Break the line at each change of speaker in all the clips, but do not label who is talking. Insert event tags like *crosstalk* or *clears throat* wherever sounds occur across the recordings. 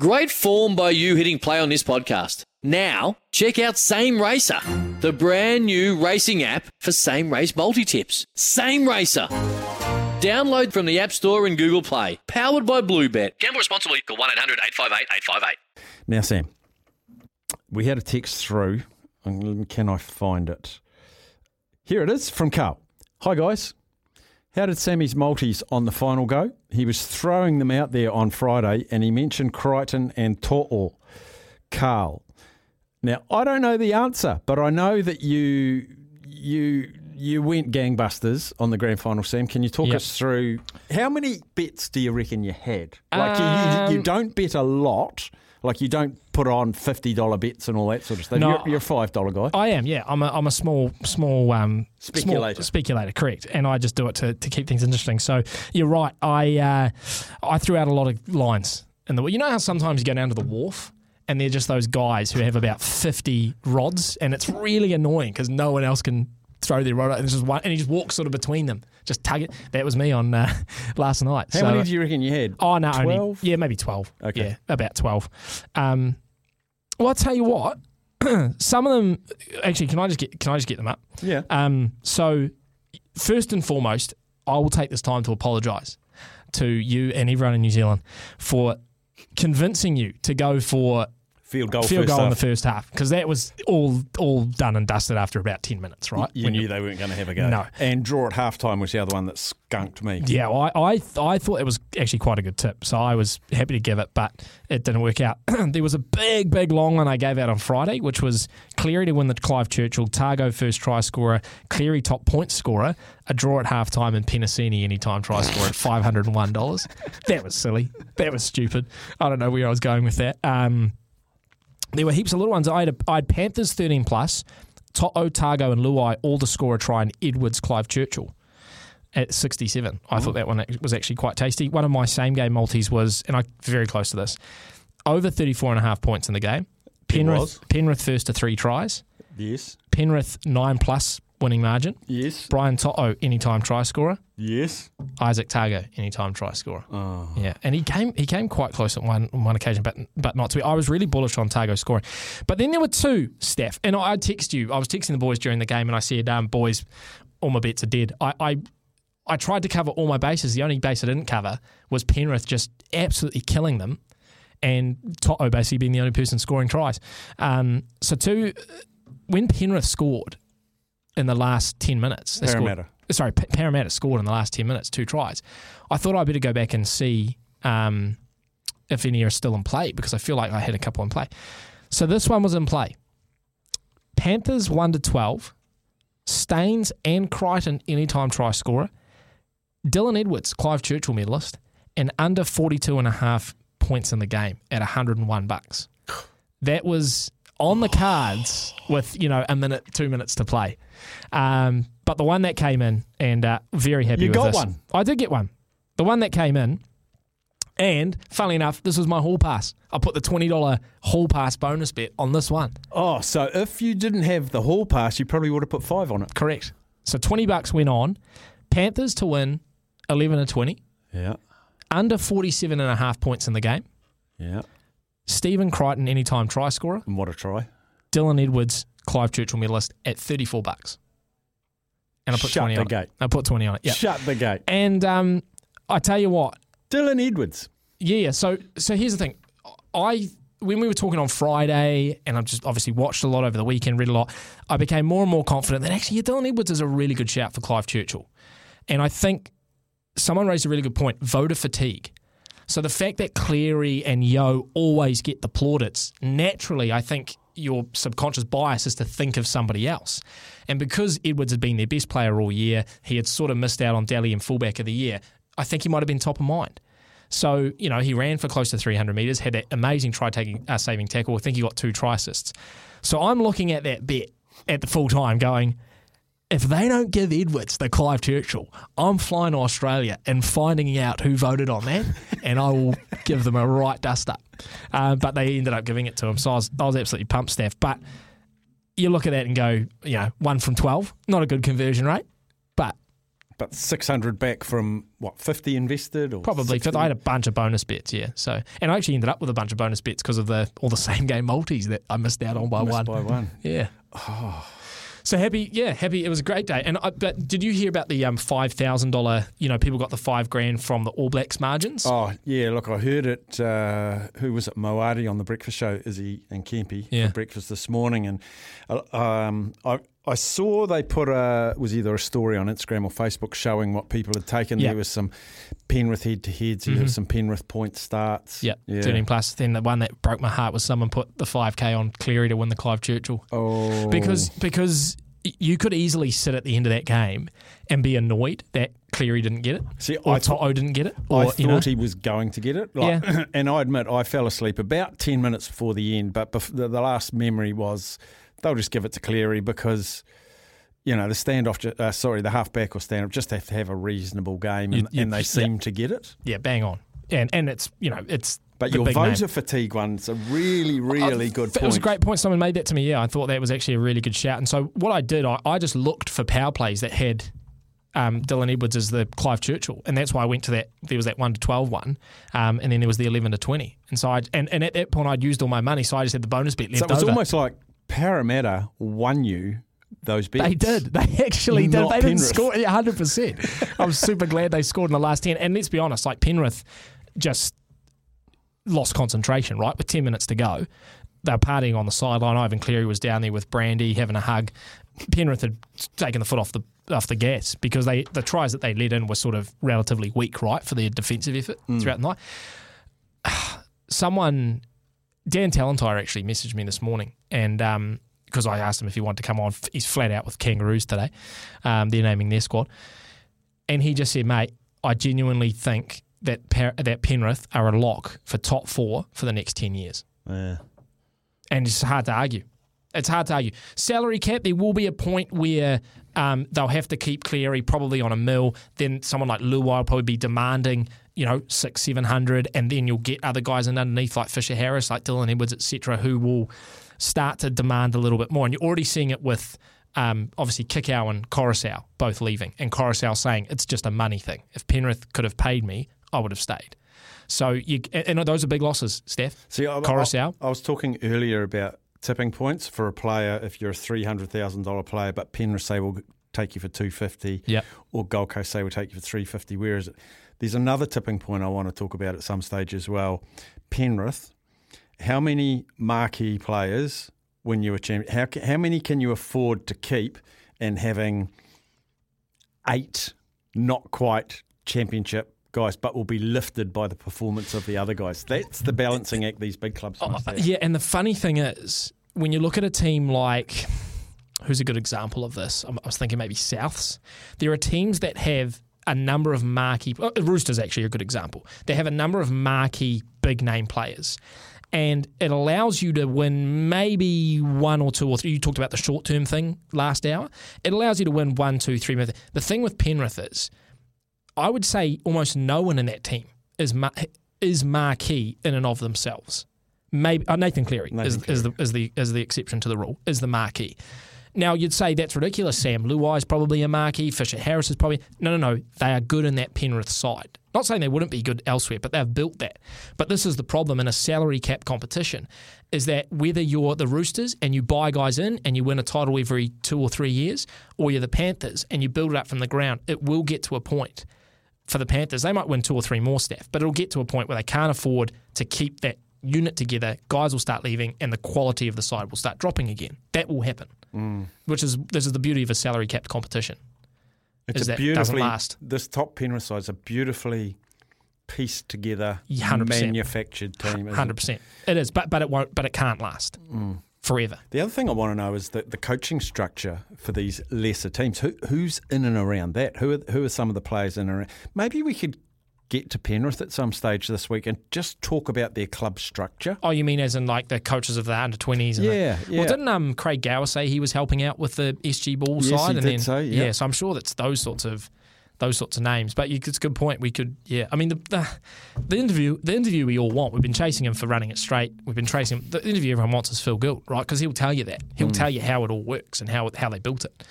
Great form by you hitting play on this podcast. Now, check out Same Racer, the brand new racing app for same race multi tips. Same Racer. Download from the App Store and Google Play. Powered by Bluebet. Gamble responsibly. Call 1 800 858 858.
Now, Sam, we had a text through. Can I find it? Here it is from Carl. Hi, guys. How did Sammy's multis on the final go? He was throwing them out there on Friday and he mentioned Crichton and To'o. Carl. Now, I don't know the answer, but I know that you you you went gangbusters on the grand final, Sam. Can you talk
Yep.
us through how many bets do you reckon you had? Like you, you, you
Um,
don't bet a lot. Like you don't put on fifty dollar bets and all that sort of stuff.
No.
you're, you're a five dollar guy.
I am, yeah. I'm a, I'm a small, small, um,
Speculator.
small speculator, correct. And I just do it to, to keep things interesting. So you're right. I uh, I threw out a lot of lines in the. You know how sometimes you go down to the wharf and they're just those guys who have about 50 rods, and it's really annoying because no one else can throw their rod, out, and it's just one, and he just walks sort of between them, just tug it. That was me on uh, *laughs* last night.
How
So-
many do you reckon you had?
Oh no, only
12?
yeah, maybe twelve.
Okay.
yeah, about twelve. Um, well, I'll tell you what. *clears throat* some of them, actually, can I just get can I just get them up?
Yeah.
Um, so first and foremost, I will take this time to apologise to you and everyone in New Zealand for convincing you to go for
Field goal.
field goal in the first half because that was all all done and dusted after about ten minutes, right?
You
When
knew they weren't going to have a go.
No.
And draw at half time was the other one that skunked me.
Yeah, well, I, I th- I thought it was actually quite a good tip, so I was happy to give it, but it didn't work out. *clears throat* there was a big, big long one I gave out on Friday, which was Cleary to win the Clive Churchill, Tago first try scorer, Cleary top point scorer, a draw at half time, and Penasini anytime try scorer at five hundred and one dollars. that was silly. That was stupid. I don't know where I was going with that. Um, there were heaps of little ones. I had, a, I had Panthers thirteen plus, To'o, Tago, and Luai all to score a try, and Edwards, Clive Churchill at 67. I thought that one was actually quite tasty. One of my same game multis was, and I very close to this, over 34 and a half points in the game. Penrith. Penrith first to three tries.
Yes.
Penrith nine plus winning margin.
Yes.
Brian To'o anytime try scorer.
Yes.
Izack Tago anytime try scorer.
Oh.
Yeah, and he came he came quite close at one on one occasion, but but not to be. I was really bullish on Tago scoring, but then there were two, Steph, and I text you. I was texting the boys during the game, and I said, um, "Boys, all my bets are dead." I, I I tried to cover all my bases. The only base I didn't cover was Penrith just absolutely killing them, and To'o basically being the only person scoring tries. Um, so two, when Penrith scored in the last ten minutes, they scored- sorry, Pa- Parramatta scored in the last 10 minutes, two tries. I thought I'd better go back and see um, if any are still in play because I feel like I had a couple in play. So this one was in play. Panthers 1 to 12, Staines and Crichton anytime try scorer, Dylan Edwards, Clive Churchill medalist, and under 42 and a half points in the game at 101 bucks. *sighs* That was on the cards with, you know, a minute, two minutes to play. Um, but the one that came in, and uh, very happy
You
with
got
this.
one?
I did get one. The one that came in, and funnily enough, this was my hall pass. I put the $20 hall pass bonus bet on this one.
Oh, so if you didn't have the hall pass, you probably would have put five on it.
Correct. So 20 bucks went on. Panthers to win 11 to 20.
Yeah.
Under 47 and a half points in the game.
Yeah.
Stephen Crichton, anytime try scorer.
And what a try.
Dylan Edwards, Clive Churchill medalist at 34 bucks. And I put
Shut
20
the
on
gate.
it. I put 20 on it. Yeah.
Shut the gate.
And um, I tell you what,
Dylan Edwards.
yeah. So so here's the thing. I when we were talking on Friday, and I've just obviously watched a lot over the weekend, read a lot. I became more and more confident that actually yeah, Dylan Edwards is a really good shout for Clive Churchill. And I think someone raised a really good point: voter fatigue. So the fact that Cleary and Yo always get the plaudits, naturally, I think your subconscious bias is to think of somebody else. And because Edwards had been their best player all year, he had sort of missed out on Dally and fullback of the year. I think he might have been top of mind. So, you know, he ran for close to 300 metres, had that amazing try taking, uh, saving tackle. I think he got two try assists. So I'm looking at that bet at the full time going, if they don't give Edwards the Clive Churchill, I'm flying to Australia and finding out who voted on that, *laughs* and I will give them a right dust up. Uh, but they ended up giving it to him, so I was, I was absolutely pumped, Steph. But you look at that and go, you know, one from 12, not a good conversion rate, but
but six hundred back from what fifty invested or
Probably
60?
I had a bunch of bonus bets, yeah. So, and I actually ended up with a bunch of bonus bets because of the all the *laughs* same game multis that I missed out on by
Missed
one.
by one. *laughs*
Yeah. So happy, yeah, happy. It was a great day. And I, but did you hear about the um, five thousand dollar? You know, people got the five grand from the All Blacks margins.
Oh yeah, look, I heard it. Uh, who was it? Moati on the breakfast show, Izzy and Kempy
Yeah.
for breakfast this morning, and uh, um, I I saw they put a was either a story on Instagram or Facebook showing what people had taken.
Yeah.
There was some Penrith head to heads. There was mm-hmm. some Penrith point starts.
Yeah,
yeah.
thirteen plus. Then the one that broke my heart was someone put the five k on Cleary to win the Clive Churchill
Oh,
because because you could easily sit at the end of that game and be annoyed that Cleary didn't get it
See,
or
I thought-
To'o didn't get it.
I
Or,
thought
you know,
he was going to get it. Like, *clears throat* and I admit I fell asleep about 10 minutes before the end, but bef- the, the last memory was they'll just give it to Cleary because, you know, the standoff, uh, sorry, the halfback or standoff just have to have a reasonable game and,
You- you-
and they
yeah.
seem to get it.
yeah, bang on. And and it's you know it's
But your
big name.
voter fatigue one's a really, really good
It
point.
was a great point. Someone made that to me. Yeah, I thought that was actually a really good shout. And so what I did, I, I just looked for power plays that had um, Dylan Edwards as the Clive Churchill, and that's why I went to that. There was that one to 12 one, um, and then there was the eleven to twenty. And so I and, and at that point I'd used all my money, so I just had the bonus bet left
So it was
over.
almost like Parramatta won you those bets.
They did. They actually did.
Not
They didn't score. Yeah, hundred percent. I'm super glad they scored in the last ten. And let's be honest, like Penrith just lost concentration. Right, with ten minutes to go, they were partying on the sideline. Ivan Cleary was down there with Brandy having a hug. Penrith had taken the foot off the off the gas because they the tries that they let in were sort of relatively weak, right, for their defensive effort mm. throughout the night. *sighs* Someone Dan Talentire actually messaged me this morning, and because I asked him if he wanted to come on, he's flat out with Kangaroos today. Um, they're naming their squad, and he just said, "Mate, I genuinely think that Par- that Penrith are a lock for top four for the next ten years."
Yeah.
and it's hard to argue. It's hard to argue. Salary cap, there will be a point where um, they'll have to keep Cleary probably on a mill. Then someone like Luai will probably be demanding, you know, six, seven hundred, and then you'll get other guys in underneath like Fisher Harris, like Dylan Edwards, etc., who will start to demand a little bit more. And you're already seeing it with um, obviously Kikau and Koroisau both leaving, and Koroisau saying it's just a money thing. If Penrith could have paid me, I would have stayed. So you and those are big losses, Steph.
See, I,
Koroisau.
I, I was talking earlier about tipping points for a player if you're a three hundred thousand dollar player, but Penrith say will take you for two fifty,
Yep.
or Gold Coast say will take you for three fifty. Whereas there's another tipping point I want to talk about at some stage as well. Penrith, how many marquee players when you champion? How how many can you afford to keep and having eight not quite championship guys, but will be lifted by the performance of the other guys. That's the balancing act these big clubs must have.
Yeah, and the funny thing is, when you look at a team like, who's a good example of this? I was thinking maybe Souths. There are teams that have a number of marquee. oh, Roosters actually a good example. They have a number of marquee big name players. And it allows you to win maybe one or two or three. You talked about the short term thing last hour. It allows you to win one, two, three. The thing with Penrith is, I would say almost no one in that team is mar- is marquee in and of themselves. Maybe uh, Nathan Cleary, is,
Nathan
is the is the is the exception to the rule. Is the marquee. Now you'd say that's ridiculous. Sam Luai is probably a marquee. Fisher Harris is probably no, no, no. They are good in that Penrith side. Not saying they wouldn't be good elsewhere, but they've built that. But this is the problem in a salary cap competition: is that whether you're the Roosters and you buy guys in and you win a title every two or three years, or you're the Panthers and you build it up from the ground, it will get to a point for the Panthers. They might win two or three more staff, but it'll get to a point where they can't afford to keep that unit together. Guys will start leaving, and the quality of the side will start dropping again. That will happen. Mm. Which is this is the beauty of a salary capped competition.
It's
is
a beautifully
last.
this top Penrith side is a beautifully pieced together,
100%.
manufactured team.
Hundred percent, it is, but but it won't, but it can't last mm. forever.
The other thing I want to know is the, the coaching structure for these lesser teams. Who, who's in and around that? Who are, who are some of the players in and around? Maybe we could get to Penrith at some stage this week and just talk about their club structure.
Oh, you mean as in like the coaches of the under twenties?
Yeah, yeah.
Well, didn't um Craig Gower say he was helping out with the SG Ball
Yes,
side?
he
and
did
then
say, yeah.
so I'm sure that's those sorts of those sorts of names. But you, it's a good point. We could, yeah. I mean, the, the the interview the interview we all want. We've been chasing him for running it straight. We've been chasing him. The interview everyone wants is Phil Gould, right? Because he'll tell you that. He'll
Mm.
tell you how it all works and how how they built it.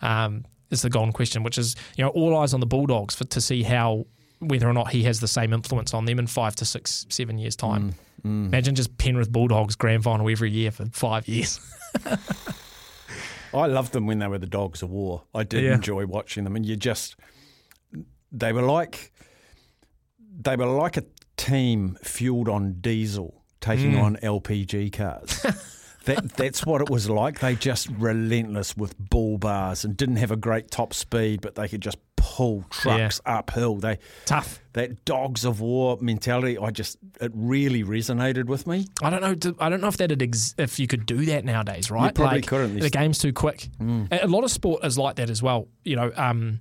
Um, is the golden question, which is you know all eyes on the Bulldogs for to see how whether or not he has the same influence on them in five to six, seven years' time.
Mm,
Imagine just Penrith Bulldogs grand final every year for five years. *laughs*
I loved them when they were the dogs of war. I did
Yeah.
enjoy watching them, and you just they were like they were like a team fueled on diesel taking
Mm.
on LPG cars. *laughs* that that's what it was like. They just relentless with bull bars and didn't have a great top speed, but they could just pull trucks uphill. They
Tough.
that dogs of war mentality. I just it really resonated with me.
I don't know. I don't know if that ex- if you could do that nowadays, right?
probably
like,
couldn't.
The game's too quick. A a lot of sport is like that as well. You know, um,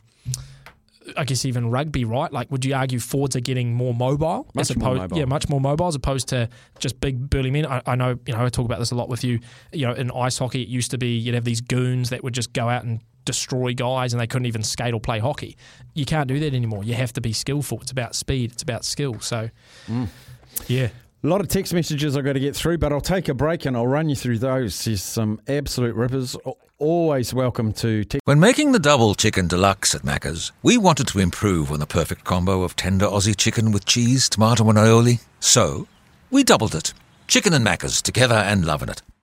I guess even rugby, right? Like, would you argue Fords are getting more mobile?
Much
as
more mobile.
Yeah, much more mobile as opposed to just big burly men. I, I know, you know, I talk about this a lot with you. You know, in ice hockey, it used to be you'd have these goons that would just go out and destroy guys and they couldn't even skate or play hockey. You can't do that anymore. You have to be skillful. It's about speed. It's about skill. So,
Mm.
yeah.
A lot of text messages I've got to get through, but I'll take a break and I'll run you through those. There's some absolute rippers. Always welcome to text.
When making the double chicken deluxe at Macca's, we wanted to improve on the perfect combo of tender Aussie chicken with cheese, tomato, and aioli. So, we doubled it. Chicken and Macca's together and loving it.